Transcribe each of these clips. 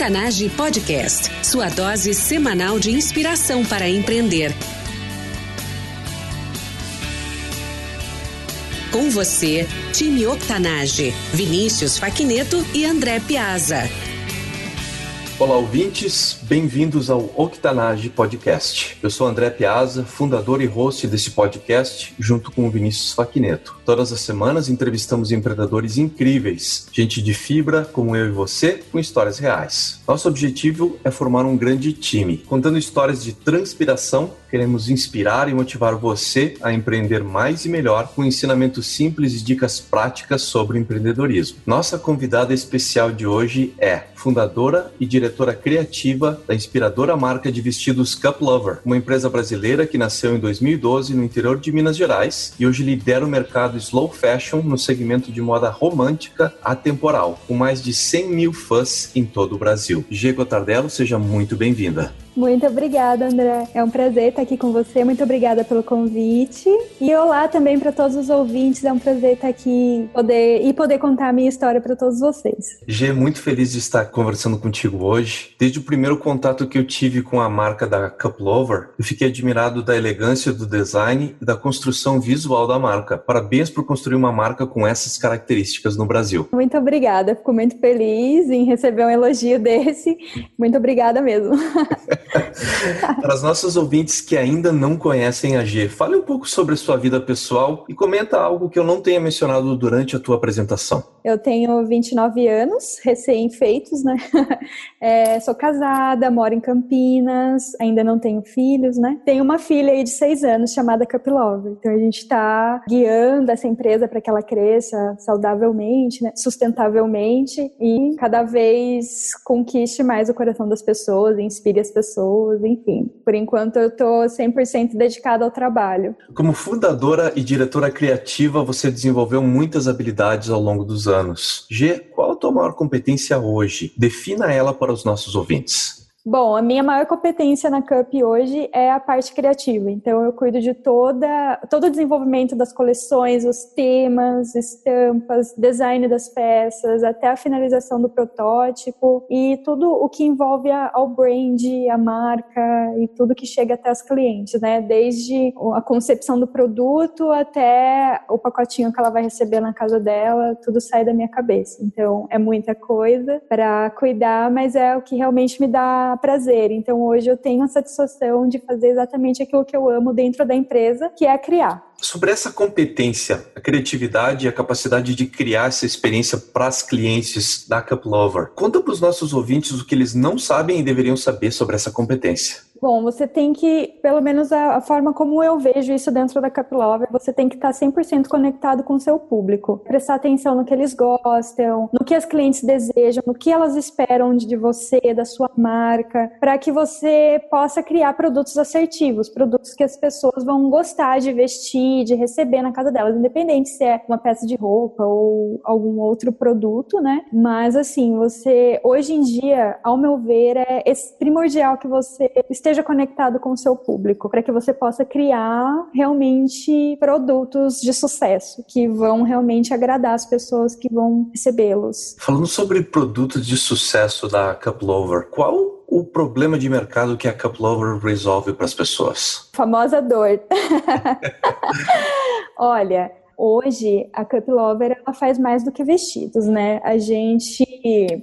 Octanage Podcast, sua dose semanal de inspiração para empreender. Com você, time Octanage, Vinícius Faquineto e André Piazza. Olá, ouvintes, bem-vindos ao Octanage Podcast. Eu sou André Piazza, fundador e host desse podcast, junto com o Vinícius Faquineto. Todas as semanas entrevistamos empreendedores incríveis, gente de fibra como eu e você, com histórias reais. Nosso objetivo é formar um grande time. Contando histórias de transpiração, queremos inspirar e motivar você a empreender mais e melhor com ensinamentos simples e dicas práticas sobre empreendedorismo. Nossa convidada especial de hoje é fundadora e diretora criativa da inspiradora marca de vestidos Cup Lover, uma empresa brasileira que nasceu em 2012 no interior de Minas Gerais e hoje lidera o mercado slow fashion no segmento de moda romântica atemporal, com mais de 100 mil fãs em todo o Brasil. G. Gotardello, seja muito bem-vinda. Muito obrigada, André. É um prazer estar aqui com você. Muito obrigada pelo convite. E olá também para todos os ouvintes. É um prazer estar aqui poder, e poder contar a minha história para todos vocês. G, muito feliz de estar conversando contigo hoje. Desde o primeiro contato que eu tive com a marca da Cup Lover, eu fiquei admirado da elegância do design e da construção visual da marca. Parabéns por construir uma marca com essas características no Brasil. Muito obrigada. Fico muito feliz em receber um elogio desse. Muito obrigada mesmo. Para os nossos ouvintes que ainda não conhecem a G, fale um pouco sobre a sua vida pessoal e comenta algo que eu não tenha mencionado durante a tua apresentação. Eu tenho 29 anos, recém-feitos, né? É, sou casada, moro em Campinas, ainda não tenho filhos, né? Tenho uma filha aí de 6 anos chamada Cup Love. Então a gente está guiando essa empresa para que ela cresça saudavelmente, né? sustentavelmente e cada vez conquiste mais o coração das pessoas, inspire as pessoas pessoas, enfim. Por enquanto eu estou 100% dedicada ao trabalho. Como fundadora e diretora criativa, você desenvolveu muitas habilidades ao longo dos anos. G, qual a tua maior competência hoje? Defina ela para os nossos ouvintes. Bom, a minha maior competência na Cup hoje é a parte criativa. Então, eu cuido de toda, todo o desenvolvimento das coleções, os temas, estampas, design das peças, até a finalização do protótipo e tudo o que envolve ao brand, a marca e tudo que chega até os clientes, né? Desde a concepção do produto até o pacotinho que ela vai receber na casa dela, tudo sai da minha cabeça. Então, é muita coisa para cuidar, mas é o que realmente me dá prazer. Então hoje eu tenho a satisfação de fazer exatamente aquilo que eu amo dentro da empresa, que é criar. Sobre essa competência, a criatividade e a capacidade de criar essa experiência para as clientes da Cup Lover, conta para os nossos ouvintes o que eles não sabem e deveriam saber sobre essa competência. Bom, você tem que, pelo menos a, a, forma como eu vejo isso dentro da Caplover, você tem que estar 100% conectado com o seu público. Prestar atenção no que eles gostam, no que as clientes desejam, no que elas esperam de você, da sua marca, para que você possa criar produtos assertivos, produtos que as pessoas vão gostar de vestir, de receber na casa delas, independente se é uma peça de roupa ou algum outro produto, né? Mas assim, você, hoje em dia, ao meu ver, é primordial que você esteja esteja conectado com o seu público, para que você possa criar realmente produtos de sucesso que vão realmente agradar as pessoas que vão recebê-los. Falando sobre produtos de sucesso da Cup Lover, qual o problema de mercado que a Cup Lover resolve para as pessoas? Famosa dor. Olha, hoje a Cup Lover ela faz mais do que vestidos, né? A gente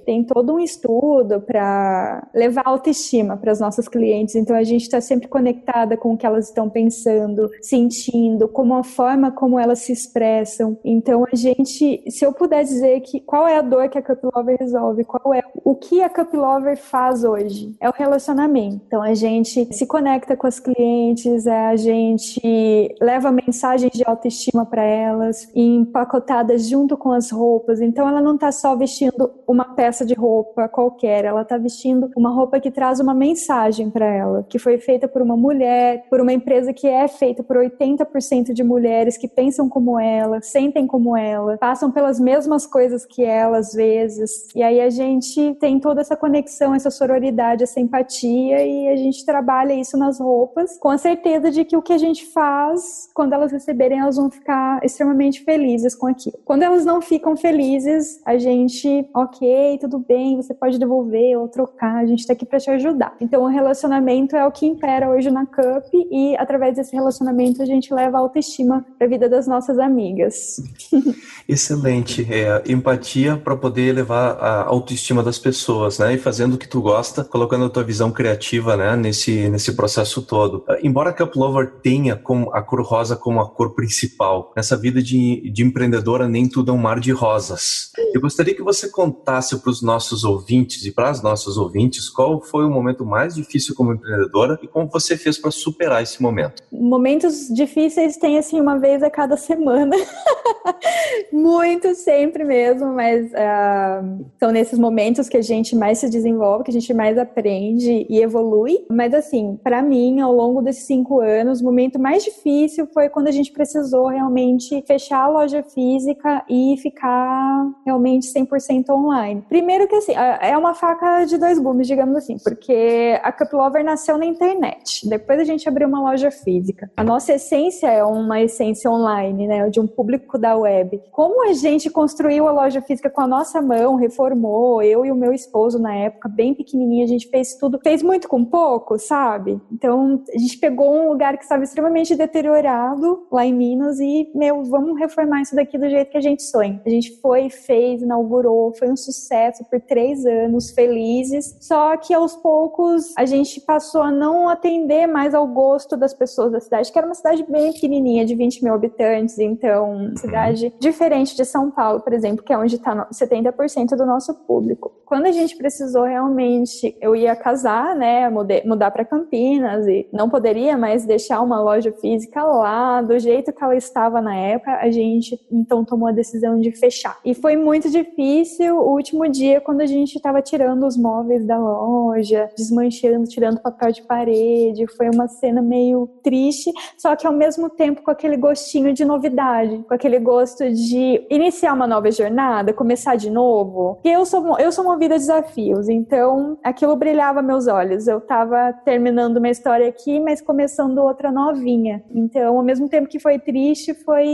tem todo um estudo para levar autoestima para as nossas clientes, então a gente está sempre conectada com o que elas estão pensando, sentindo, como a forma como elas se expressam. Então a gente, se eu puder dizer que qual é a dor que a Cup Lover resolve, qual é o que a Cup Lover faz hoje, é o relacionamento. Então a gente se conecta com as clientes, a gente leva mensagens de autoestima para elas elas empacotadas junto com as roupas. Então ela não está só vestindo uma peça de roupa qualquer, ela está vestindo uma roupa que traz uma mensagem para ela, que foi feita por uma mulher, por uma empresa que é feita por 80% de mulheres que pensam como ela, sentem como ela, passam pelas mesmas coisas que ela às vezes. E aí a gente tem toda essa conexão, essa sororidade, essa empatia e a gente trabalha isso nas roupas com a certeza de que o que a gente faz, quando elas receberem, elas vão ficar extremamente felizes com aquilo. Quando elas não ficam felizes, a gente, ok, tudo bem, você pode devolver ou trocar, a gente está aqui para te ajudar. Então, o relacionamento é o que impera hoje na Cup e através desse relacionamento a gente leva a autoestima para a vida das nossas amigas. Excelente. É, empatia para poder elevar a autoestima das pessoas, né? E fazendo o que tu gosta, colocando a tua visão criativa, né? Nesse, nesse processo todo. Embora a Cup Lover tenha como a cor rosa como a cor principal, nessa vida de, de empreendedora nem tudo é um mar de rosas. Eu gostaria que você contasse para os nossos ouvintes e para as nossas ouvintes qual foi o momento mais difícil como empreendedora e como você fez para superar esse momento. Momentos difíceis tem assim uma vez a cada semana. Muito sempre mesmo, mas uh, são nesses momentos que a gente mais se desenvolve, que a gente mais aprende e evolui. Mas assim, para mim, ao longo desses cinco anos, o momento mais difícil foi quando a gente precisou realmente fechar a loja física e ficar realmente 100% online. Primeiro que assim, é uma faca de dois gumes, digamos assim, porque a Cup Lover nasceu na internet. Depois a gente abriu uma loja física. A nossa essência é uma essência online, né, de um público da web. Como a gente construiu a loja física com a nossa mão, reformou, eu e o meu esposo na época, bem pequenininha, a gente fez tudo, fez muito com pouco, sabe? Então, a gente pegou um lugar que estava extremamente deteriorado lá em Minas e, meu, vamos reformar isso daqui do jeito que a gente sonha. A gente foi, fez, inaugurou, foi um sucesso por três anos, felizes. Só que aos poucos a gente passou a não atender mais ao gosto das pessoas da cidade, que era uma cidade bem pequenininha, de 20 mil habitantes, então, cidade diferente de São Paulo, por exemplo, que é onde está 70% do nosso público. Quando a gente precisou realmente, eu ia casar, né, mudar para Campinas e não poderia mais deixar uma loja física lá, do jeito que ela estava na época, a gente então tomou a decisão de fechar. E foi muito difícil o último dia quando a gente estava tirando os móveis da loja, desmanchando, tirando papel de parede, foi uma cena meio triste, só que ao mesmo tempo com aquele gostinho de novidade, com aquele gosto de iniciar uma nova jornada, começar de novo. E eu sou eu sou movida a desafios, então aquilo brilhava meus olhos. Eu estava terminando uma história aqui, mas começando outra novinha. Então, ao mesmo tempo que foi triste, foi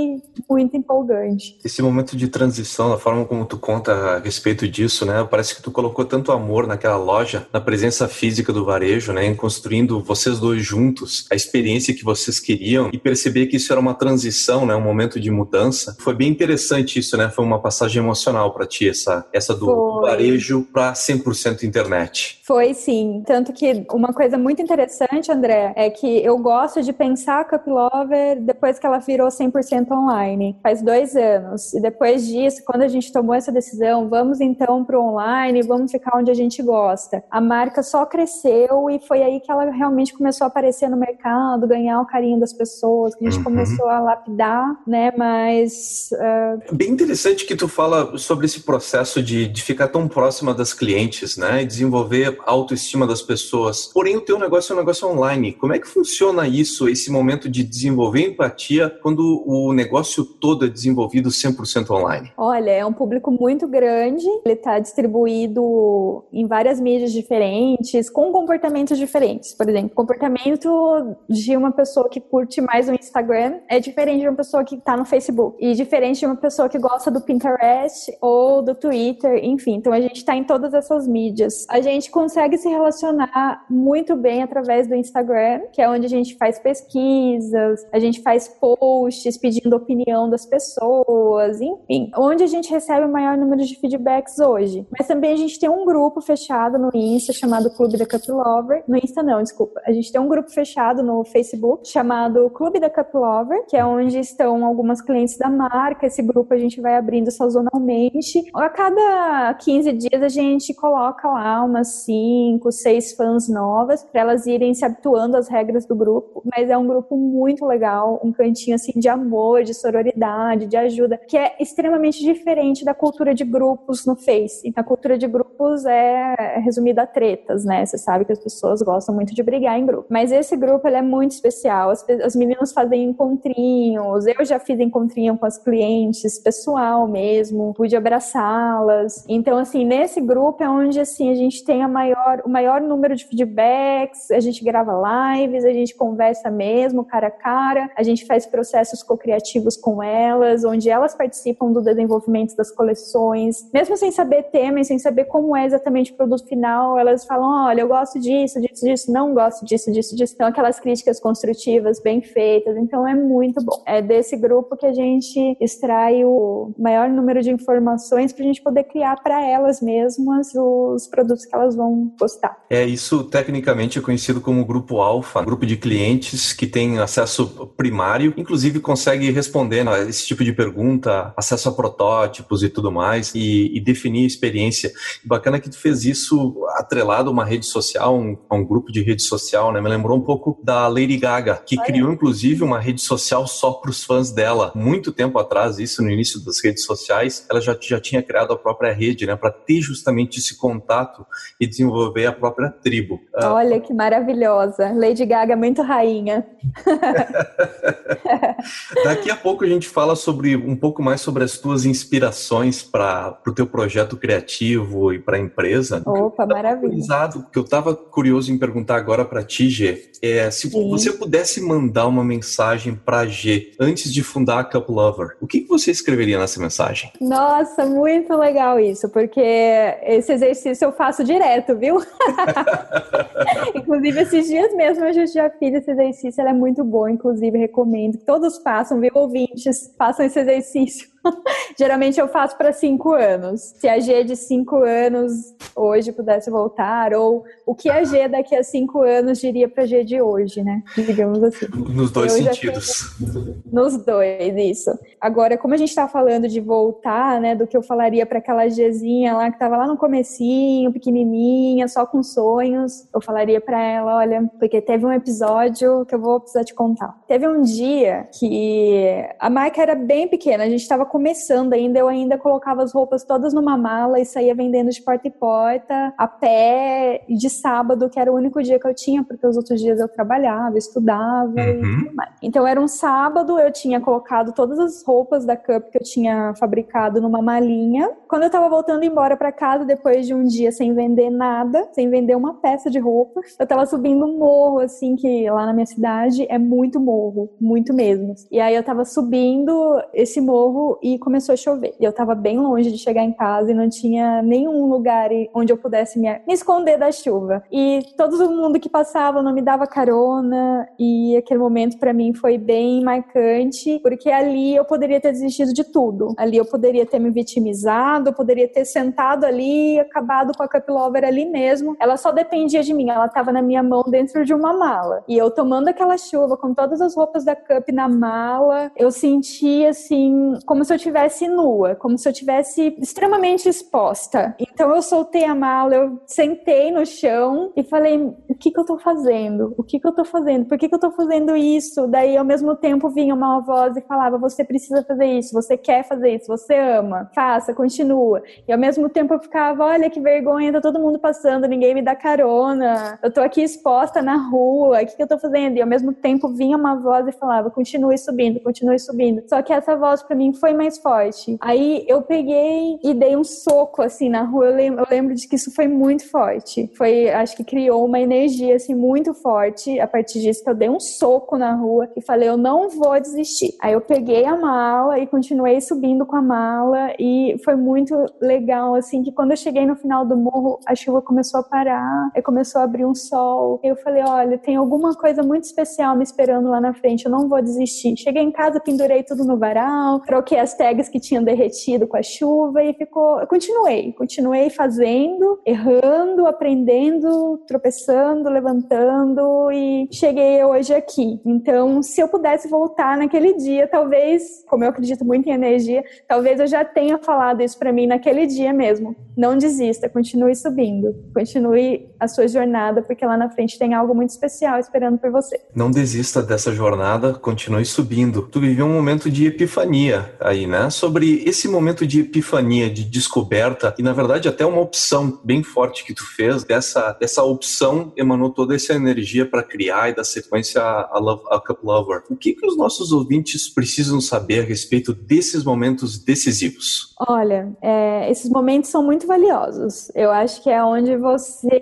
muito empolgante. Esse momento de transição, a forma como tu conta a respeito disso, né? Parece que tu colocou tanto amor naquela loja, na presença física do varejo, né? Em construindo vocês dois juntos, a experiência que vocês queriam e perceber que isso era uma transição, né? Um momento de mudança. Foi bem interessante isso, né? Foi uma passagem emocional para ti essa essa do, do varejo para 100% internet. Foi sim, tanto que uma coisa muito interessante, André, é que eu gosto de pensar a Cup Lover depois que ela virou 100% online, faz dois anos. E depois disso, quando a gente tomou essa decisão, vamos então para o online, vamos ficar onde a gente gosta. A marca só cresceu e foi aí que ela realmente começou a aparecer no mercado, ganhar o carinho das pessoas, que a gente uhum. começou a lapidar, né? Mas. Uh... Bem interessante que tu fala sobre esse processo de, de ficar tão próxima das clientes, né? E desenvolver a autoestima das pessoas. Porém, o teu negócio é um negócio online. Como é que funciona isso, esse momento de desenvolver empatia quando o negócio todo é desenvolvido 100% online? Olha, é um público muito grande. Ele está distribuído em várias mídias diferentes, com comportamentos diferentes. Por exemplo, o comportamento de uma pessoa que curte mais o Instagram é diferente de uma pessoa que está no Facebook. E diferente de uma pessoa que gosta do Pinterest ou do Twitter, enfim. Então, a gente está em todas essas mídias. A gente consegue se relacionar muito bem através do Instagram, que é onde a gente faz pesquisas, a gente faz posts pedindo opinião das pessoas, enfim, onde a gente recebe o maior número de feedbacks hoje. Mas também a gente tem um grupo fechado no Insta chamado Clube da Cup Lover. No Insta não, desculpa. A gente tem um grupo fechado no Facebook chamado Clube da Cup Lover, que é onde estão algumas clientes da marca. Esse grupo a gente vai abrindo sazonalmente. A cada 15 dias a gente coloca lá umas cinco, seis fãs novas para elas irem se habituando às regras do grupo. Mas é um grupo muito legal, um cantinho assim de amor, de sororidade, de ajuda, que é extremamente diferente da cultura de grupos no Face. A cultura de grupos é resumida a tretas, né? Você sabe que as pessoas gostam muito de brigar em grupo. Mas esse grupo ele é muito especial. As, as meninas fazem encontrinhos. Eu já fiz encontrinho com as clientes, pessoal mesmo. Pude abraçá-las. Então, assim, nesse grupo é onde assim a gente tem a maior, o maior número de feedbacks. A gente grava lives, a gente conversa mesmo, cara a cara. A gente faz processos co-criativos com elas, onde elas participam do desenvolvimento das coleções, mesmo sem saber tema e sem saber como é exatamente o produto final, elas falam: olha, eu gosto disso, disso, disso, não gosto disso, disso, disso. Então, aquelas críticas construtivas bem feitas. Então, é muito bom. É desse grupo que a gente extrai o maior número de informações para a gente poder criar para elas mesmas os produtos que elas vão postar. É, isso tecnicamente é conhecido como grupo alfa, grupo de clientes que tem acesso primário, inclusive consegue responder a esse tipo de pergunta, acesso a protótipos e tudo mais, e, e definir a experiência. Bacana que tu fez isso atrelado a uma rede social, um, a um grupo de rede social, né? Me lembrou um pouco da Lady Gaga, que Olha. criou inclusive uma rede social só para os fãs dela. Muito tempo atrás, isso no início das redes sociais, ela já, já tinha criado a própria rede, né? Para ter justamente esse contato e desenvolver a própria tribo. Ah, Olha que maravilhosa. Lady Gaga, muito rainha. Daqui a pouco a gente fala sobre um pouco mais sobre as tuas inspirações para o teu projeto criativo e para a empresa. Opa, maravilha. O que eu estava curioso em perguntar agora para ti, Gê, é se Sim. você pudesse mandar uma mensagem para G antes de fundar a Cup Lover, o que, que você escreveria nessa mensagem? Nossa, muito legal isso, porque esse exercício eu faço direto, viu? inclusive, esses dias mesmo eu já fiz esse exercício, ele é muito bom, inclusive recomendo que todos façam, viu, ouvintes, façam esse exercício. Geralmente eu faço para cinco anos. Se a G de cinco anos hoje pudesse voltar, ou o que a G daqui a cinco anos diria para a G de hoje, né? Digamos assim. Nos dois eu sentidos. Nos dois, isso. Agora, como a gente está falando de voltar, né, do que eu falaria para aquela Gzinha lá que estava lá no comecinho, pequenininha, só com sonhos, eu falaria para ela, olha, porque teve um episódio que eu vou precisar te contar. Teve um dia que a marca era bem pequena, a gente estava começando ainda, eu ainda colocava as roupas todas numa mala e saía vendendo de porta em porta, a pé, de sábado, que era o único dia que eu tinha, porque os outros dias eu trabalhava, estudava uhum. e tudo mais. Então era um sábado, eu tinha colocado todas as roupas da Cup que eu tinha fabricado numa malinha. Quando eu tava voltando embora para casa, depois de um dia sem vender nada, sem vender uma peça de roupa, eu tava subindo um morro, assim, que lá na minha cidade é muito morro, muito mesmo. E aí eu tava subindo esse morro e começou a chover. Eu tava bem longe de chegar em casa e não tinha nenhum lugar onde eu pudesse me, me esconder da chuva. E todo mundo que passava não me dava carona e aquele momento para mim foi bem marcante, porque ali eu poderia ter desistido de tudo. Ali eu poderia ter me vitimizado, eu poderia ter sentado ali e acabado com a Cup Lover ali mesmo. Ela só dependia de mim, ela tava na minha mão dentro de uma mala. E eu tomando aquela chuva com todas as roupas da Cup na mala, eu sentia assim, como se eu tivesse nua, como se eu tivesse extremamente exposta. Então eu soltei a mala, eu sentei no chão e falei: o que que eu tô fazendo? O que que eu tô fazendo? Por que que eu tô fazendo isso? Daí ao mesmo tempo vinha uma voz e falava: você precisa fazer isso, você quer fazer isso, você ama, faça, continua. E ao mesmo tempo eu ficava: olha que vergonha, tá todo mundo passando, ninguém me dá carona, eu tô aqui exposta na rua, o que que eu tô fazendo? E ao mesmo tempo vinha uma voz e falava: continue subindo, continue subindo. Só que essa voz para mim foi mais forte. Aí eu peguei e dei um soco assim na rua. Eu lembro, eu lembro de que isso foi muito forte. Foi, acho que criou uma energia assim muito forte. A partir disso que eu dei um soco na rua e falei, eu não vou desistir. Aí eu peguei a mala e continuei subindo com a mala e foi muito legal assim que quando eu cheguei no final do morro, a chuva começou a parar, começou a abrir um sol. Eu falei, olha, tem alguma coisa muito especial me esperando lá na frente. Eu não vou desistir. Cheguei em casa, pendurei tudo no varal, troquei as tags que tinham derretido com a chuva e ficou. Eu continuei, continuei fazendo, errando, aprendendo, tropeçando, levantando e cheguei hoje aqui. Então, se eu pudesse voltar naquele dia, talvez, como eu acredito muito em energia, talvez eu já tenha falado isso para mim naquele dia mesmo. Não desista, continue subindo, continue a sua jornada, porque lá na frente tem algo muito especial esperando por você. Não desista dessa jornada, continue subindo. Tu viveu um momento de epifania aí aí, né? Sobre esse momento de epifania, de descoberta, e na verdade até uma opção bem forte que tu fez, dessa, dessa opção emanou toda essa energia para criar e dar sequência a, Love, a Cup Lover. O que, que os nossos ouvintes precisam saber a respeito desses momentos decisivos? Olha, é, esses momentos são muito valiosos. Eu acho que é onde você.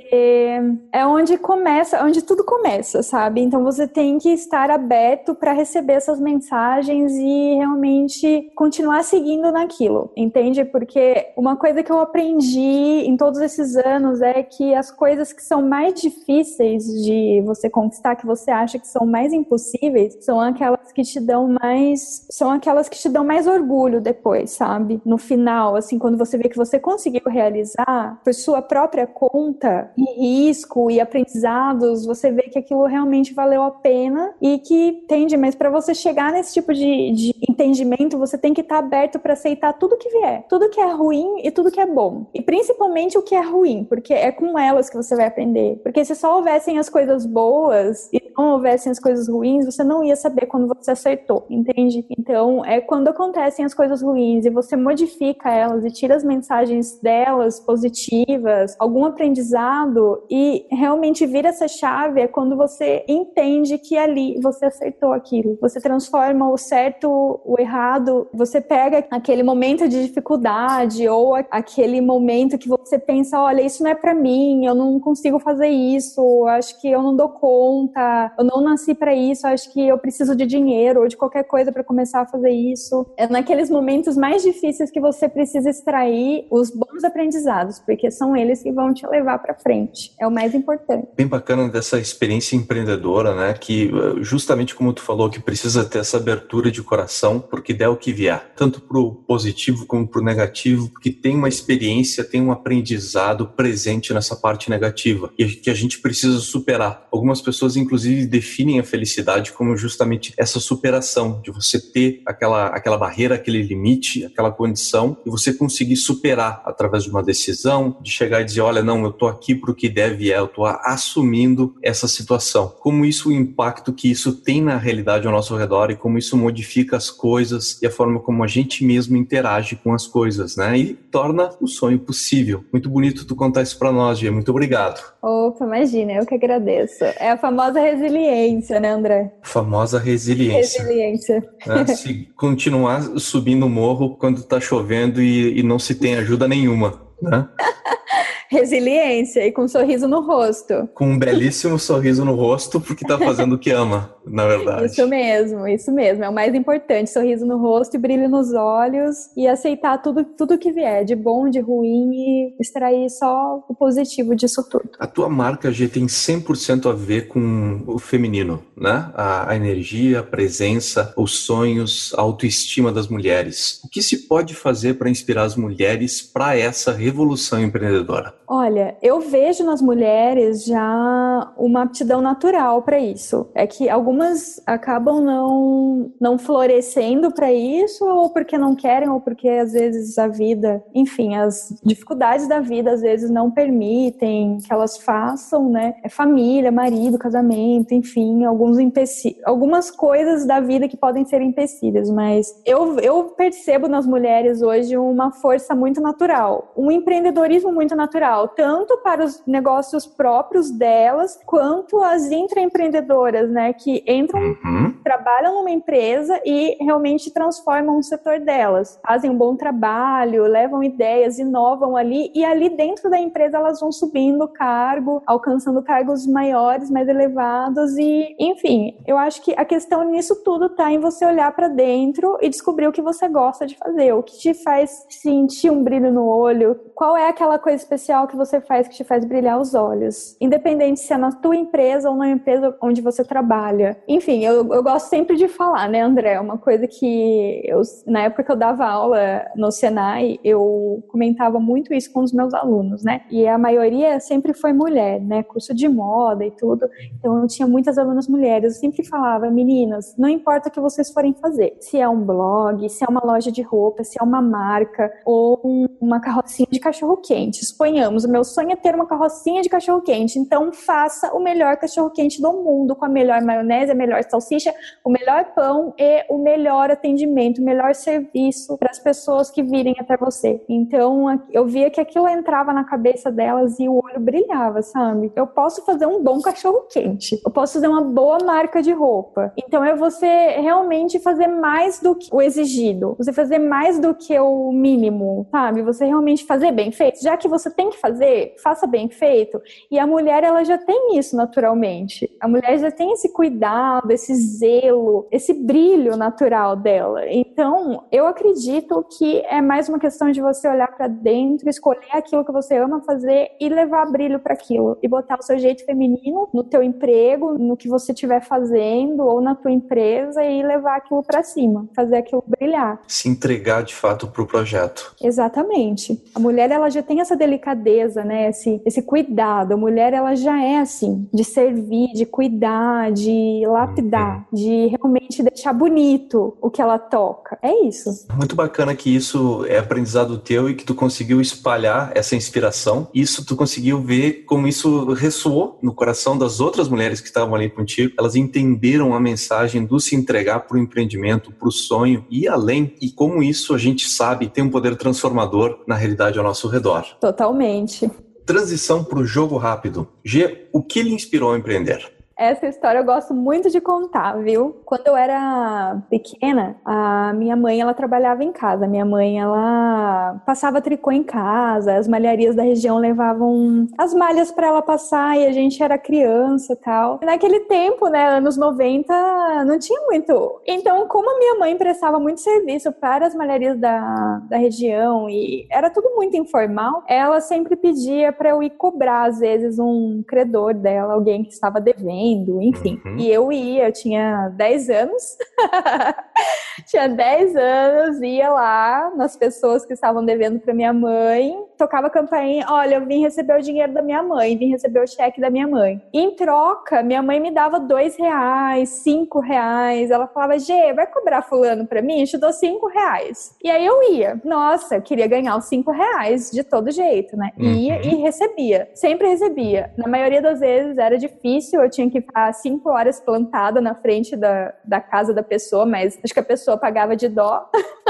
É onde começa, onde tudo começa, sabe? Então você tem que estar aberto para receber essas mensagens e realmente continuar seguindo naquilo, entende? Porque uma coisa que eu aprendi em todos esses anos é que as coisas que são mais difíceis de você conquistar, que você acha que são mais impossíveis, são aquelas que te dão mais. São aquelas que te dão mais orgulho depois, sabe? No final, assim, quando você vê que você conseguiu realizar por sua própria conta e risco e aprendizados, você vê que aquilo realmente valeu a pena e que tende, mas para você chegar nesse tipo de, de entendimento, você tem que estar tá aberto para aceitar tudo que vier, tudo que é ruim e tudo que é bom. E principalmente o que é ruim, porque é com elas que você vai aprender. Porque se só houvessem as coisas boas e não houvessem as coisas ruins, você não ia saber quando você acertou, entende? Então, é quando acontecem as coisas ruins e você modifica elas e tira as mensagens delas positivas, algum aprendizado e realmente vira essa chave é quando você entende que ali você acertou aquilo. Você transforma o certo, o errado, você pega aquele momento de dificuldade ou aquele momento que você pensa, olha, isso não é para mim, eu não consigo fazer isso, acho que eu não dou conta, eu não nasci para isso, acho que eu preciso de dinheiro ou de qualquer coisa para começar a fazer isso. É naqueles momentos mais difíceis que você precisa extrair os bons aprendizados, porque são eles que vão te levar para frente. É o mais importante. Bem bacana dessa experiência empreendedora, né? Que eh, justamente como tu falou, que precisa ter essa abertura de coração, porque der o que vier, tanto para o positivo como para o negativo, porque tem uma experiência, tem um aprendizado presente nessa parte negativa e que a gente precisa superar. Algumas pessoas, inclusive, definem a felicidade como justamente essa superação de você ter aquela aquela barreira, aquele limite, aquela condição e você conseguir superar através de uma decisão, de chegar e dizer, olha, não, eu tô aqui para o que deve é, eu tô assumindo essa situação. Como isso, o impacto que isso tem na realidade ao nosso redor e como isso modifica as coisas e a forma como a gente mesmo interage com as coisas, né? E torna o sonho possível. Muito bonito tu contar isso para nós, Gia. Muito obrigado. Opa, imagina, eu que agradeço. É a famosa resiliência, né, André? Famosa resiliência. Resiliência. É, se continuar subindo o morro quando tá chovendo chovendo e, e não se tem ajuda nenhuma, né? resiliência e com um sorriso no rosto. Com um belíssimo sorriso no rosto, porque está fazendo o que ama, na verdade. Isso mesmo, isso mesmo. É o mais importante: sorriso no rosto e brilho nos olhos e aceitar tudo, tudo que vier, de bom, de ruim e extrair só o positivo disso tudo. A tua marca G tem 100% a ver com o feminino, né? A, a energia, a presença, os sonhos, a autoestima das mulheres. O que se pode fazer para inspirar as mulheres para essa revolução empreendedora? Olha, eu vejo nas mulheres já uma aptidão natural para isso. É que algumas acabam não, não florescendo para isso, ou porque não querem, ou porque às vezes a vida, enfim, as dificuldades da vida às vezes não permitem que elas façam, né? É família, marido, casamento, enfim, alguns empecilhos, algumas coisas da vida que podem ser empecilhos, mas eu, eu percebo nas mulheres hoje uma força muito natural, um empreendedorismo muito natural tanto para os negócios próprios delas, quanto as intraempreendedoras, né, que entram, uhum. Trabalham numa empresa e realmente transformam o setor delas. Fazem um bom trabalho, levam ideias, inovam ali, e ali dentro da empresa elas vão subindo cargo, alcançando cargos maiores, mais elevados, e, enfim, eu acho que a questão nisso tudo está em você olhar para dentro e descobrir o que você gosta de fazer, o que te faz sentir um brilho no olho, qual é aquela coisa especial que você faz que te faz brilhar os olhos, independente se é na tua empresa ou na empresa onde você trabalha. Enfim, eu, eu gosto sempre de falar, né, André? Uma coisa que eu, na época que eu dava aula no Senai, eu comentava muito isso com os meus alunos, né? E a maioria sempre foi mulher, né? Curso de moda e tudo. Então eu tinha muitas alunas mulheres. Eu sempre falava, meninas, não importa o que vocês forem fazer, se é um blog, se é uma loja de roupa, se é uma marca ou um, uma carrocinha de cachorro quente, suponhamos. O meu sonho é ter uma carrocinha de cachorro-quente. Então, faça o melhor cachorro-quente do mundo, com a melhor maionese, a melhor salsicha, o melhor pão e o melhor atendimento, o melhor serviço para as pessoas que virem até você. Então, eu via que aquilo entrava na cabeça delas e o olho brilhava, sabe? Eu posso fazer um bom cachorro-quente. Eu posso fazer uma boa marca de roupa. Então, é você realmente fazer mais do que o exigido. Você fazer mais do que o mínimo, sabe? Você realmente fazer bem feito. Já que você tem que fazer, faça bem feito. E a mulher, ela já tem isso naturalmente. A mulher já tem esse cuidado, esse zelo, esse brilho natural dela. Então, eu acredito que é mais uma questão de você olhar para dentro, escolher aquilo que você ama fazer e levar brilho para aquilo e botar o seu jeito feminino no teu emprego, no que você estiver fazendo ou na tua empresa e levar aquilo para cima, fazer aquilo brilhar. Se entregar de fato pro projeto. Exatamente. A mulher ela já tem essa delicadeza, né? Esse, esse cuidado. A mulher ela já é assim, de servir, de cuidar, de lapidar, uhum. De realmente deixar bonito o que ela toca. É isso. Muito bacana que isso é aprendizado teu e que tu conseguiu espalhar essa inspiração. Isso tu conseguiu ver como isso ressoou no coração das outras mulheres que estavam ali contigo. Elas entenderam a mensagem do se entregar para o empreendimento, para o sonho e além. E como isso a gente sabe tem um poder transformador na realidade ao nosso redor. Totalmente. Transição para o jogo rápido. G, o que lhe inspirou a empreender? Essa história eu gosto muito de contar, viu? Quando eu era pequena, a minha mãe, ela trabalhava em casa. Minha mãe, ela passava tricô em casa, as malharias da região levavam as malhas para ela passar e a gente era criança tal. Naquele tempo, né, anos 90, não tinha muito. Então, como a minha mãe prestava muito serviço para as malharias da, da região e era tudo muito informal, ela sempre pedia para eu ir cobrar, às vezes, um credor dela, alguém que estava devendo enfim. Uhum. E eu ia, eu tinha 10 anos. tinha 10 anos, ia lá nas pessoas que estavam devendo para minha mãe, tocava campainha, olha, eu vim receber o dinheiro da minha mãe, vim receber o cheque da minha mãe. em troca, minha mãe me dava dois reais, cinco reais. Ela falava, Gê, vai cobrar fulano para mim? Eu te dou cinco reais. E aí eu ia. Nossa, eu queria ganhar os cinco reais de todo jeito, né? Ia uhum. e recebia. Sempre recebia. Na maioria das vezes era difícil, eu tinha que ficar cinco horas plantada na frente da, da casa da pessoa, mas acho que a pessoa pagava de dó.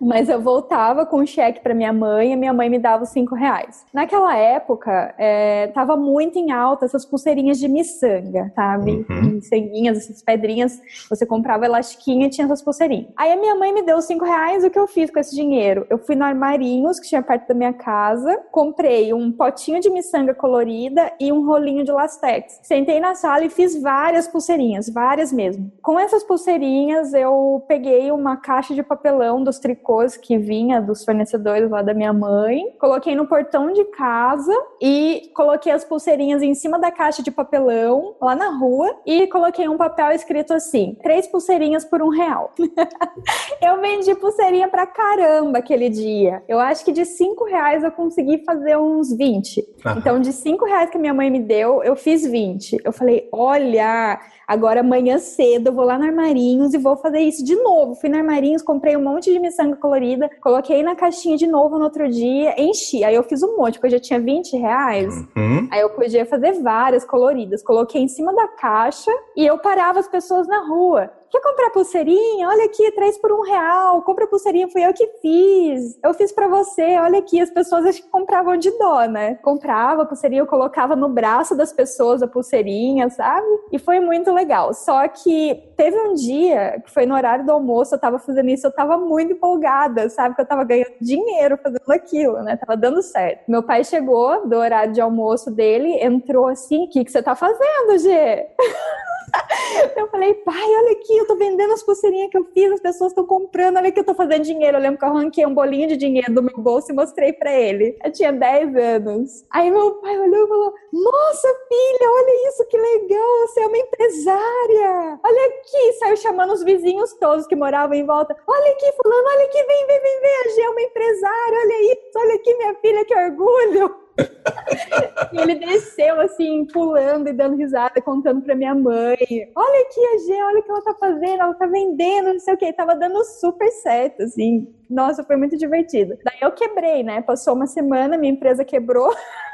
mas eu voltava com um cheque para minha mãe e minha mãe me dava os cinco reais. Naquela época, é, tava muito em alta essas pulseirinhas de miçanga, sabe? Uhum. Miçanguinhas, essas pedrinhas. Você comprava elastiquinha e tinha essas pulseirinhas. Aí a minha mãe me deu os cinco reais, o que eu fiz com esse dinheiro? Eu fui no Armarinhos, que tinha perto da minha casa, comprei um potinho de miçanga colorida e um rolinho de lastex. Sentei na sala e fiz várias pulseirinhas, várias mesmo. Com essas pulseirinhas, eu peguei uma caixa de papelão dos tricôs que vinha dos fornecedores lá da minha mãe, coloquei no portão de casa e coloquei as pulseirinhas em cima da caixa de papelão lá na rua e coloquei um papel escrito assim: três pulseirinhas por um real. eu vendi pulseirinha pra caramba aquele dia. Eu acho que de cinco reais eu consegui fazer uns 20. Então, de cinco reais que minha mãe me deu, eu fiz 20. Eu falei, olha, agora amanhã cedo eu vou lá no Armarinhos e vou fazer isso de novo. Fui no Armarinhos, comprei um monte de miçanga colorida, coloquei na caixinha de novo no outro dia, enchi. Aí eu fiz um monte, porque eu já tinha 20 reais. Uhum. Aí eu podia fazer várias coloridas. Coloquei em cima da caixa e eu parava as pessoas na rua. Quer comprar pulseirinha? Olha aqui, traz por um real. Compra pulseirinha, fui eu que fiz. Eu fiz para você, olha aqui. As pessoas acho que compravam de dó, né? Comprava a pulseirinha, eu colocava no braço das pessoas a pulseirinha, sabe? E foi muito legal. Só que teve um dia que foi no horário do almoço, eu tava fazendo isso, eu tava muito empolgada, sabe? Que eu tava ganhando dinheiro fazendo aquilo, né? Tava dando certo. Meu pai chegou do horário de almoço dele, entrou assim: o que, que você tá fazendo, Gê? Eu falei, pai, olha aqui, eu tô vendendo as pulseirinhas que eu fiz, as pessoas estão comprando, olha que eu tô fazendo dinheiro. Eu lembro que eu arranquei um bolinho de dinheiro do meu bolso e mostrei para ele. Eu tinha 10 anos. Aí meu pai olhou e falou: Nossa, filha, olha isso, que legal, você é uma empresária. Olha aqui, saiu chamando os vizinhos todos que moravam em volta. Olha aqui, fulano, olha aqui, vem, vem, vem, vem, a G é uma empresária, olha isso, olha aqui, minha filha, que orgulho. e ele desceu assim, pulando e dando risada, contando pra minha mãe: Olha aqui a G, olha o que ela tá fazendo, ela tá vendendo, não sei o que. tava dando super certo, assim. Nossa, foi muito divertido. Daí eu quebrei, né? Passou uma semana, minha empresa quebrou.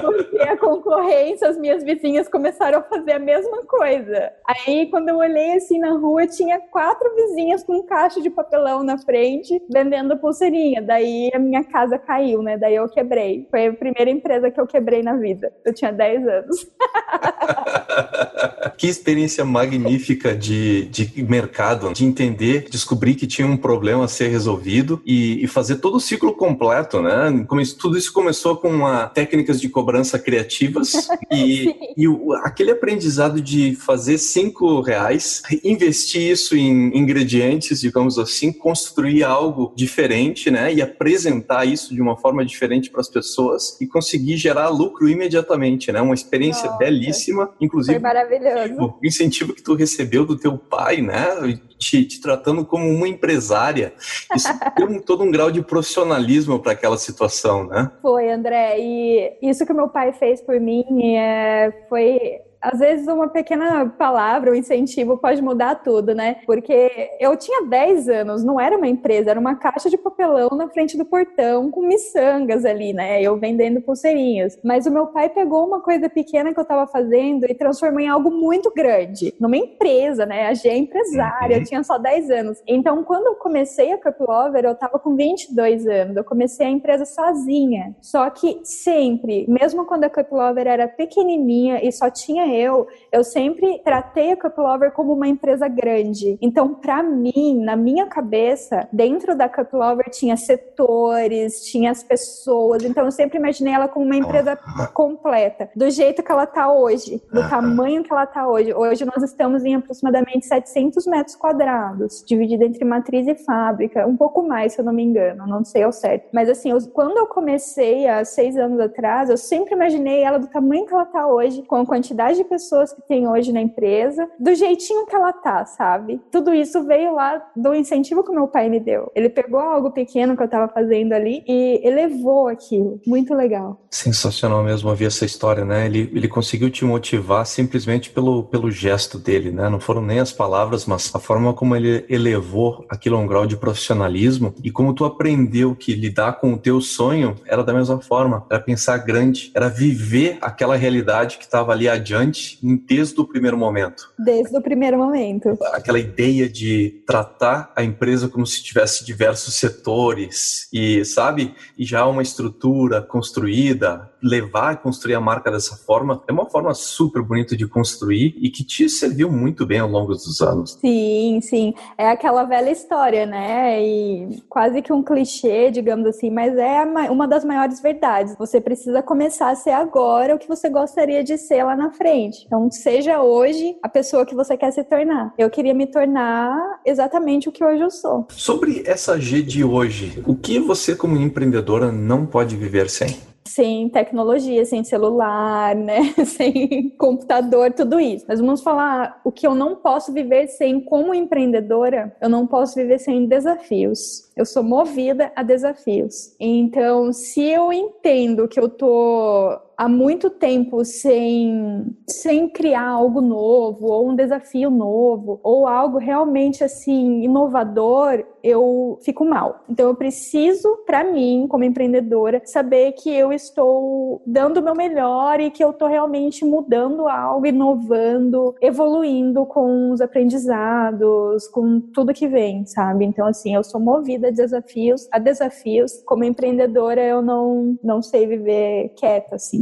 Porque a concorrência, as minhas vizinhas começaram a fazer a mesma coisa. Aí, quando eu olhei assim na rua, tinha quatro vizinhas com um caixa de papelão na frente, vendendo pulseirinha. Daí a minha casa caiu, né? Daí eu quebrei. Foi a primeira empresa que eu quebrei na vida. Eu tinha 10 anos. que experiência magnífica de, de mercado, de entender, descobrir que tinha um problema a ser resolvido e, e fazer todo o ciclo completo, né? Como isso, tudo isso começou com uma, técnicas de cobrança criativas e, e o, aquele aprendizado de fazer cinco reais, investir isso em ingredientes, digamos assim, construir algo diferente, né? E apresentar isso de uma forma diferente para as pessoas e conseguir gerar lucro imediatamente, né? Uma experiência Nossa, belíssima, inclusive. Foi maravilhoso. O incentivo que tu recebeu do teu pai, né? Te, te tratando como uma empresária. Isso deu um, todo um grau de profissionalismo para aquela situação, né? Foi, André. E isso que meu pai fez por mim é, foi às vezes uma pequena palavra, um incentivo pode mudar tudo, né? Porque eu tinha 10 anos, não era uma empresa, era uma caixa de papelão na frente do portão com miçangas ali, né? Eu vendendo pulseirinhas. Mas o meu pai pegou uma coisa pequena que eu tava fazendo e transformou em algo muito grande, numa empresa, né? A G é empresária, uhum. eu tinha só 10 anos. Então, quando eu comecei a Cup Lover, eu tava com 22 anos. Eu comecei a empresa sozinha. Só que sempre, mesmo quando a Cup Lover era pequenininha e só tinha eu, eu sempre tratei a Cup Lover como uma empresa grande. Então, para mim, na minha cabeça, dentro da Cup Lover tinha setores, tinha as pessoas. Então, eu sempre imaginei ela como uma empresa completa, do jeito que ela tá hoje, do tamanho que ela tá hoje. Hoje nós estamos em aproximadamente 700 metros quadrados, dividido entre matriz e fábrica, um pouco mais, se eu não me engano, não sei ao certo. Mas assim, eu, quando eu comecei há seis anos atrás, eu sempre imaginei ela do tamanho que ela tá hoje, com a quantidade de pessoas que tem hoje na empresa, do jeitinho que ela tá, sabe? Tudo isso veio lá do incentivo que meu pai me deu. Ele pegou algo pequeno que eu tava fazendo ali e elevou aquilo. Muito legal. Sensacional mesmo ouvir essa história, né? Ele, ele conseguiu te motivar simplesmente pelo, pelo gesto dele, né? Não foram nem as palavras, mas a forma como ele elevou aquilo a um grau de profissionalismo e como tu aprendeu que lidar com o teu sonho era da mesma forma, era pensar grande, era viver aquela realidade que estava ali adiante desde o primeiro momento. Desde o primeiro momento. Aquela ideia de tratar a empresa como se tivesse diversos setores e, sabe, e já uma estrutura construída, levar e construir a marca dessa forma, é uma forma super bonita de construir e que te serviu muito bem ao longo dos anos. Sim, sim. É aquela velha história, né? E quase que um clichê, digamos assim, mas é uma das maiores verdades. Você precisa começar a ser agora o que você gostaria de ser lá na frente. Então, seja hoje a pessoa que você quer se tornar. Eu queria me tornar exatamente o que hoje eu sou. Sobre essa G de hoje, o que você, como empreendedora, não pode viver sem? sem tecnologia, sem celular, né? sem computador, tudo isso. Mas vamos falar o que eu não posso viver sem como empreendedora, eu não posso viver sem desafios. Eu sou movida a desafios. Então, se eu entendo que eu tô há muito tempo sem, sem criar algo novo, ou um desafio novo, ou algo realmente assim inovador, eu fico mal. Então eu preciso, para mim, como empreendedora, saber que eu estou dando o meu melhor e que eu estou realmente mudando algo, inovando, evoluindo com os aprendizados, com tudo que vem, sabe? Então assim, eu sou movida a desafios, a desafios. Como empreendedora, eu não não sei viver quieta assim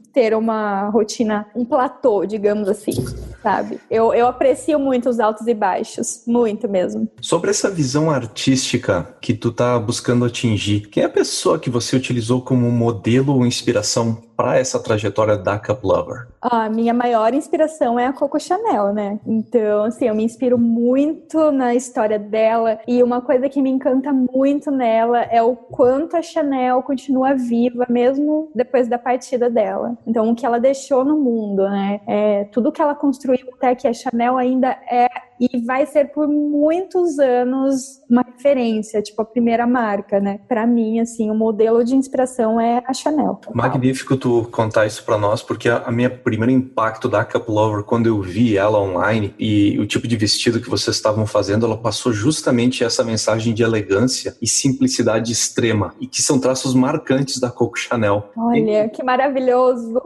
ter uma rotina, um platô, digamos assim, sabe? Eu, eu aprecio muito os altos e baixos, muito mesmo. Sobre essa visão artística que tu tá buscando atingir, quem é a pessoa que você utilizou como modelo ou inspiração para essa trajetória da Cup Lover? A minha maior inspiração é a Coco Chanel, né? Então, assim, eu me inspiro muito na história dela e uma coisa que me encanta muito nela é o quanto a Chanel continua viva mesmo depois da partida dela. Então, o que ela deixou no mundo, né? É, tudo que ela construiu até que a Chanel ainda é e vai ser por muitos anos uma referência, tipo a primeira marca, né? Para mim, assim, o modelo de inspiração é a Chanel. Magnífico tu contar isso para nós, porque a, a minha primeiro impacto da Cup Lover quando eu vi ela online e o tipo de vestido que vocês estavam fazendo, ela passou justamente essa mensagem de elegância e simplicidade extrema e que são traços marcantes da Coco Chanel. Olha, e... que maravilhoso.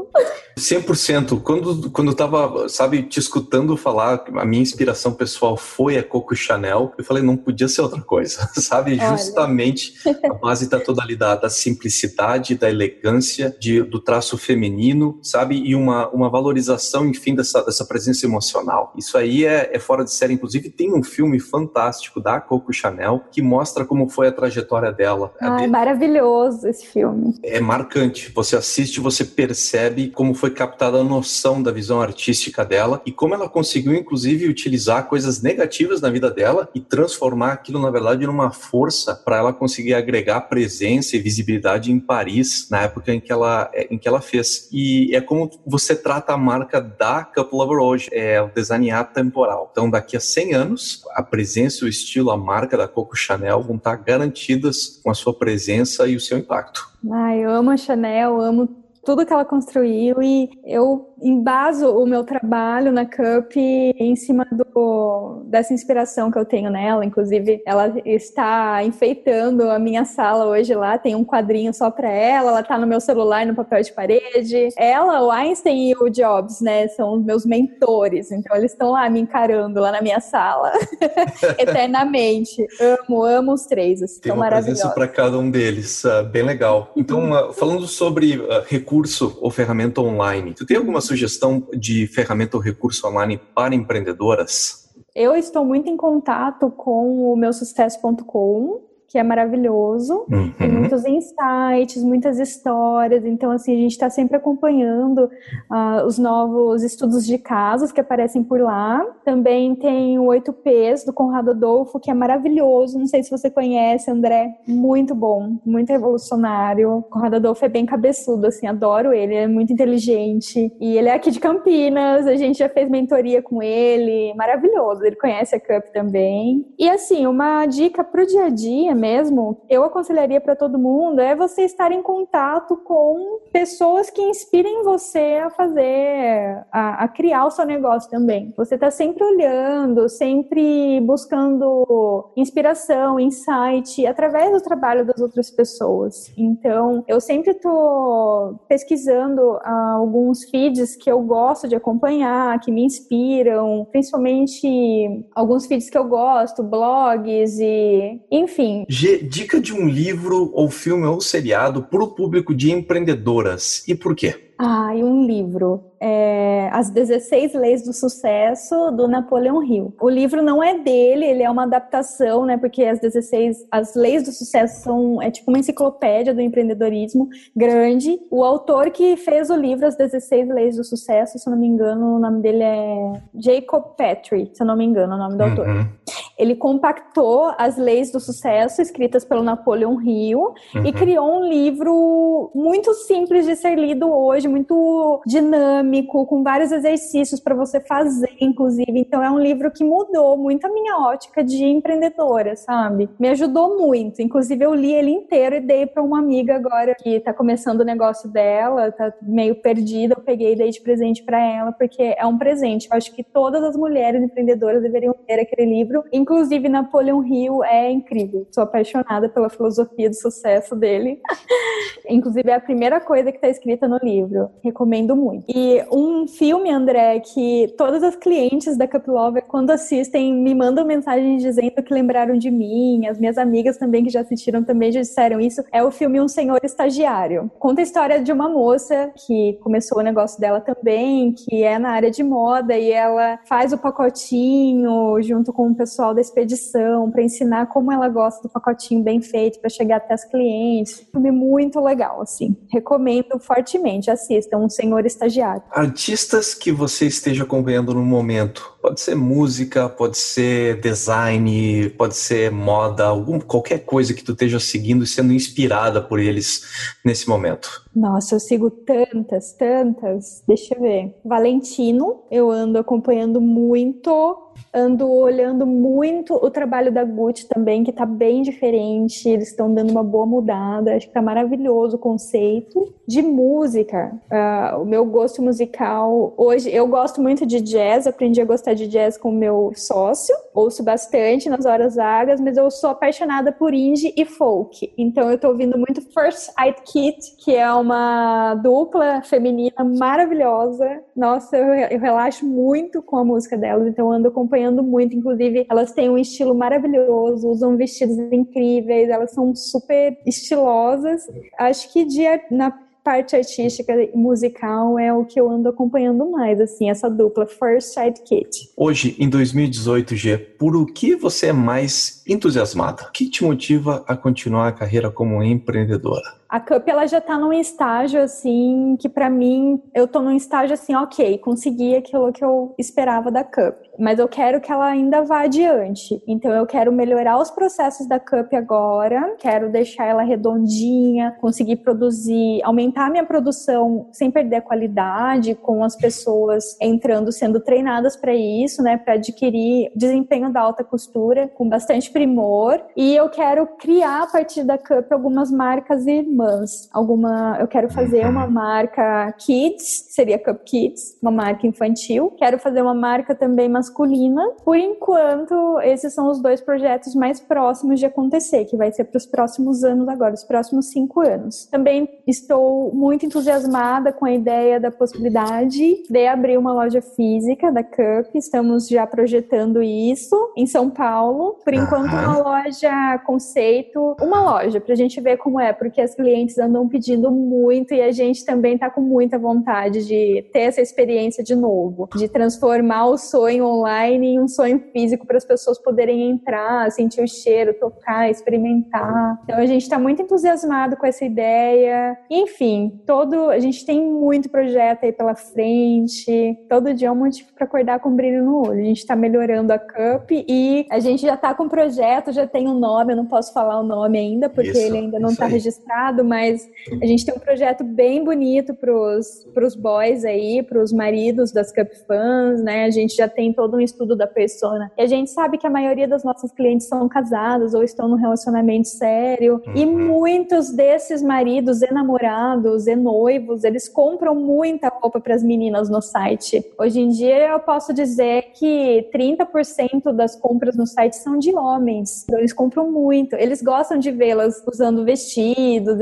100%. Quando, quando eu tava, sabe, te escutando falar, a minha inspiração pessoal foi a Coco Chanel, eu falei, não podia ser outra coisa, sabe? Olha. Justamente a base tá toda ali da, da simplicidade, da elegância, de, do traço feminino, sabe? E uma, uma valorização, enfim, dessa, dessa presença emocional. Isso aí é, é fora de série. Inclusive, tem um filme fantástico da Coco Chanel que mostra como foi a trajetória dela. Ah, é maravilhoso esse filme. É marcante. Você assiste, você percebe como foi captada a noção da visão artística dela e como ela conseguiu, inclusive, utilizar coisas negativas na vida dela e transformar aquilo, na verdade, numa força para ela conseguir agregar presença e visibilidade em Paris na época em que ela, em que ela fez. E é como você trata a marca da Cup Lover hoje, é o design atemporal. Então, daqui a 100 anos, a presença, o estilo, a marca da Coco Chanel vão estar garantidas com a sua presença e o seu impacto. Ah, eu amo a Chanel, amo tudo que ela construiu e eu embaso o meu trabalho na Cup em cima do, dessa inspiração que eu tenho nela. Inclusive, ela está enfeitando a minha sala hoje lá, tem um quadrinho só para ela, ela está no meu celular, no papel de parede. Ela, o Einstein e o Jobs, né, são os meus mentores, então eles estão lá me encarando lá na minha sala eternamente. Amo, amo os três, assim, tem uma presença para cada um deles, uh, bem legal. Então, uh, falando sobre uh, recurso ou ferramenta online, tu tem alguma sugestão de ferramenta ou recurso online para empreendedoras? Eu estou muito em contato com o meu sucesso.com que é maravilhoso. Uhum. Tem muitos insights, muitas histórias. Então, assim, a gente está sempre acompanhando uh, os novos estudos de casos que aparecem por lá. Também tem o 8Ps do Conrado Adolfo, que é maravilhoso. Não sei se você conhece, André. Muito bom, muito revolucionário. O Conrado Adolfo é bem cabeçudo, assim, adoro ele. É muito inteligente. E ele é aqui de Campinas. A gente já fez mentoria com ele. Maravilhoso. Ele conhece a Cup também. E, assim, uma dica para o dia a dia mesmo, eu aconselharia para todo mundo é você estar em contato com pessoas que inspirem você a fazer, a, a criar o seu negócio também. Você está sempre olhando, sempre buscando inspiração, insight através do trabalho das outras pessoas. Então, eu sempre estou pesquisando ah, alguns feeds que eu gosto de acompanhar, que me inspiram, principalmente alguns feeds que eu gosto, blogs e, enfim, dica de um livro ou filme ou seriado para o público de empreendedoras. E por quê? Ah, e um livro é, As 16 Leis do Sucesso, do Napoleão Hill. O livro não é dele, ele é uma adaptação, né? Porque as 16, as leis do sucesso são é tipo uma enciclopédia do empreendedorismo grande. O autor que fez o livro As 16 Leis do Sucesso, se eu não me engano, o nome dele é Jacob Petrie, se eu não me engano, o nome do uhum. autor. Ele compactou as leis do sucesso escritas pelo Napoleão Hill uhum. e criou um livro muito simples de ser lido hoje, muito dinâmico com vários exercícios para você fazer, inclusive. Então é um livro que mudou muito a minha ótica de empreendedora, sabe? Me ajudou muito. Inclusive eu li ele inteiro e dei para uma amiga agora que tá começando o negócio dela, tá meio perdida, eu peguei e dei de presente para ela, porque é um presente. Eu acho que todas as mulheres empreendedoras deveriam ter aquele livro. Inclusive Napoleão Hill é incrível. Sou apaixonada pela filosofia do sucesso dele. inclusive é a primeira coisa que está escrita no livro. Recomendo muito. E um filme, André, que todas as clientes da Cup Lover, quando assistem, me mandam mensagens dizendo que lembraram de mim. As minhas amigas também que já assistiram também já disseram isso. É o filme Um Senhor Estagiário. Conta a história de uma moça que começou o negócio dela também, que é na área de moda e ela faz o pacotinho junto com o pessoal da expedição para ensinar como ela gosta do pacotinho bem feito para chegar até as clientes. Filme muito legal, assim. Recomendo fortemente. Assistam Um Senhor Estagiário. Artistas que você esteja acompanhando no momento. Pode ser música, pode ser design, pode ser moda, algum, qualquer coisa que tu esteja seguindo e sendo inspirada por eles nesse momento. Nossa, eu sigo tantas, tantas. Deixa eu ver. Valentino, eu ando acompanhando muito ando olhando muito o trabalho da Gucci também, que tá bem diferente. Eles estão dando uma boa mudada. Acho que tá maravilhoso o conceito. De música, uh, o meu gosto musical. Hoje, eu gosto muito de jazz. Aprendi a gostar de jazz com o meu sócio. Ouço bastante nas horas vagas, mas eu sou apaixonada por indie e folk. Então, eu tô ouvindo muito First Aid Kit, que é uma dupla feminina maravilhosa. Nossa, eu, eu relaxo muito com a música delas. Então, ando acompanhando muito. Inclusive, elas têm um estilo maravilhoso, usam vestidos incríveis, elas são super estilosas. Acho que de, na parte artística e musical é o que eu ando acompanhando mais, assim, essa dupla First Side Kit. Hoje, em 2018, G, por o que você é mais entusiasmada? O que te motiva a continuar a carreira como empreendedora? A Cup ela já tá num estágio assim que para mim eu tô num estágio assim, OK, consegui aquilo que eu esperava da Cup, mas eu quero que ela ainda vá adiante. Então eu quero melhorar os processos da Cup agora, quero deixar ela redondinha, conseguir produzir, aumentar a minha produção sem perder a qualidade, com as pessoas entrando sendo treinadas para isso, né, para adquirir desempenho da alta costura com bastante primor, e eu quero criar a partir da Cup algumas marcas irmãs irmãs alguma. Eu quero fazer uma uhum. marca kids, seria Cup Kids, uma marca infantil. Quero fazer uma marca também masculina. Por enquanto, esses são os dois projetos mais próximos de acontecer, que vai ser para os próximos anos agora, os próximos cinco anos. Também estou muito entusiasmada com a ideia da possibilidade de abrir uma loja física da Cup. Estamos já projetando isso em São Paulo. Por enquanto, uma loja conceito, uma loja para a gente ver como é, porque as clientes andam pedindo muito e a gente também está com muita vontade de ter essa experiência de novo, de transformar o sonho online em um sonho físico para as pessoas poderem entrar, sentir o cheiro, tocar, experimentar. Então a gente está muito entusiasmado com essa ideia. Enfim, todo a gente tem muito projeto aí pela frente. Todo dia é um motivo para acordar com brilho no olho. A gente está melhorando a Cup e a gente já está com o projeto, já tem um nome, eu não posso falar o nome ainda porque isso, ele ainda não está registrado mas a gente tem um projeto bem bonito para os boys aí, para os maridos das Cup Fans, né? A gente já tem todo um estudo da persona. E a gente sabe que a maioria das nossas clientes são casadas ou estão num relacionamento sério. Uhum. E muitos desses maridos e namorados e noivos, eles compram muita roupa para as meninas no site. Hoje em dia eu posso dizer que 30% das compras no site são de homens. Então eles compram muito. Eles gostam de vê-las usando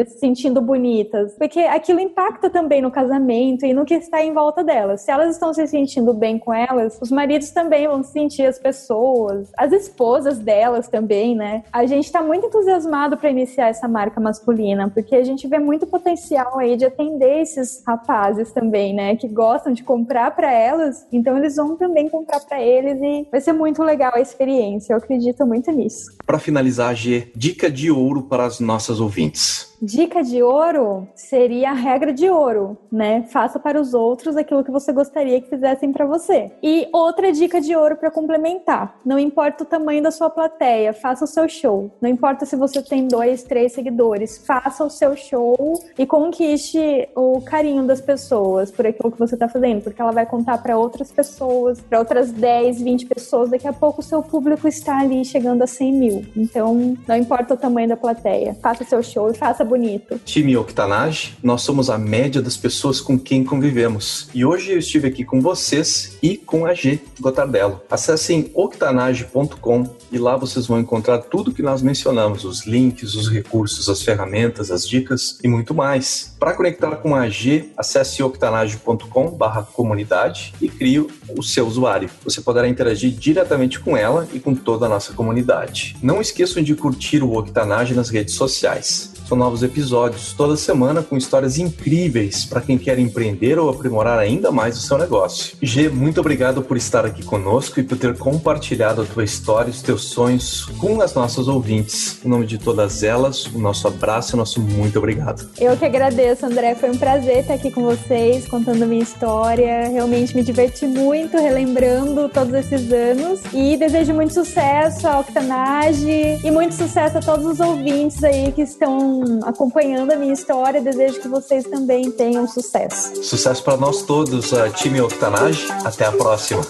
se sentindo bonitas. Porque aquilo impacta também no casamento e no que está em volta delas. Se elas estão se sentindo bem com elas, os maridos também vão se sentir as pessoas, as esposas delas também, né? A gente está muito entusiasmado para iniciar essa marca masculina, porque a gente vê muito potencial aí de atender esses rapazes também, né? Que gostam de comprar para elas, então eles vão também comprar para eles e vai ser muito legal a experiência. Eu acredito muito nisso. Para finalizar, G, dica de ouro para as nossas ouvintes. Dica de ouro seria a regra de ouro, né? Faça para os outros aquilo que você gostaria que fizessem para você. E outra dica de ouro para complementar: não importa o tamanho da sua plateia, faça o seu show. Não importa se você tem dois, três seguidores, faça o seu show e conquiste o carinho das pessoas por aquilo que você está fazendo, porque ela vai contar para outras pessoas, para outras 10, 20 pessoas. Daqui a pouco o seu público está ali chegando a 100 mil. Então, não importa o tamanho da plateia, faça o seu show e faça bonito. Time Octanage, nós somos a média das pessoas com quem convivemos. E hoje eu estive aqui com vocês e com a G Gotardello. Acessem octanage.com e lá vocês vão encontrar tudo que nós mencionamos, os links, os recursos, as ferramentas, as dicas e muito mais. Para conectar com a G, acesse octanage.com/comunidade e crie o seu usuário. Você poderá interagir diretamente com ela e com toda a nossa comunidade. Não esqueçam de curtir o Octanage nas redes sociais. São novos episódios toda semana com histórias incríveis para quem quer empreender ou aprimorar ainda mais o seu negócio. G, muito obrigado por estar aqui conosco e por ter compartilhado a tua história e os teus sonhos com as nossas ouvintes. Em nome de todas elas, o nosso abraço e o nosso muito obrigado. Eu que agradeço, André. Foi um prazer estar aqui com vocês, contando minha história. Realmente me diverti muito relembrando todos esses anos e desejo muito sucesso à Octanage e muito sucesso a todos os ouvintes aí que estão acompanhando a minha história. Desejo que vocês também tenham sucesso. Sucesso para nós todos, time Octanage. Até a próxima.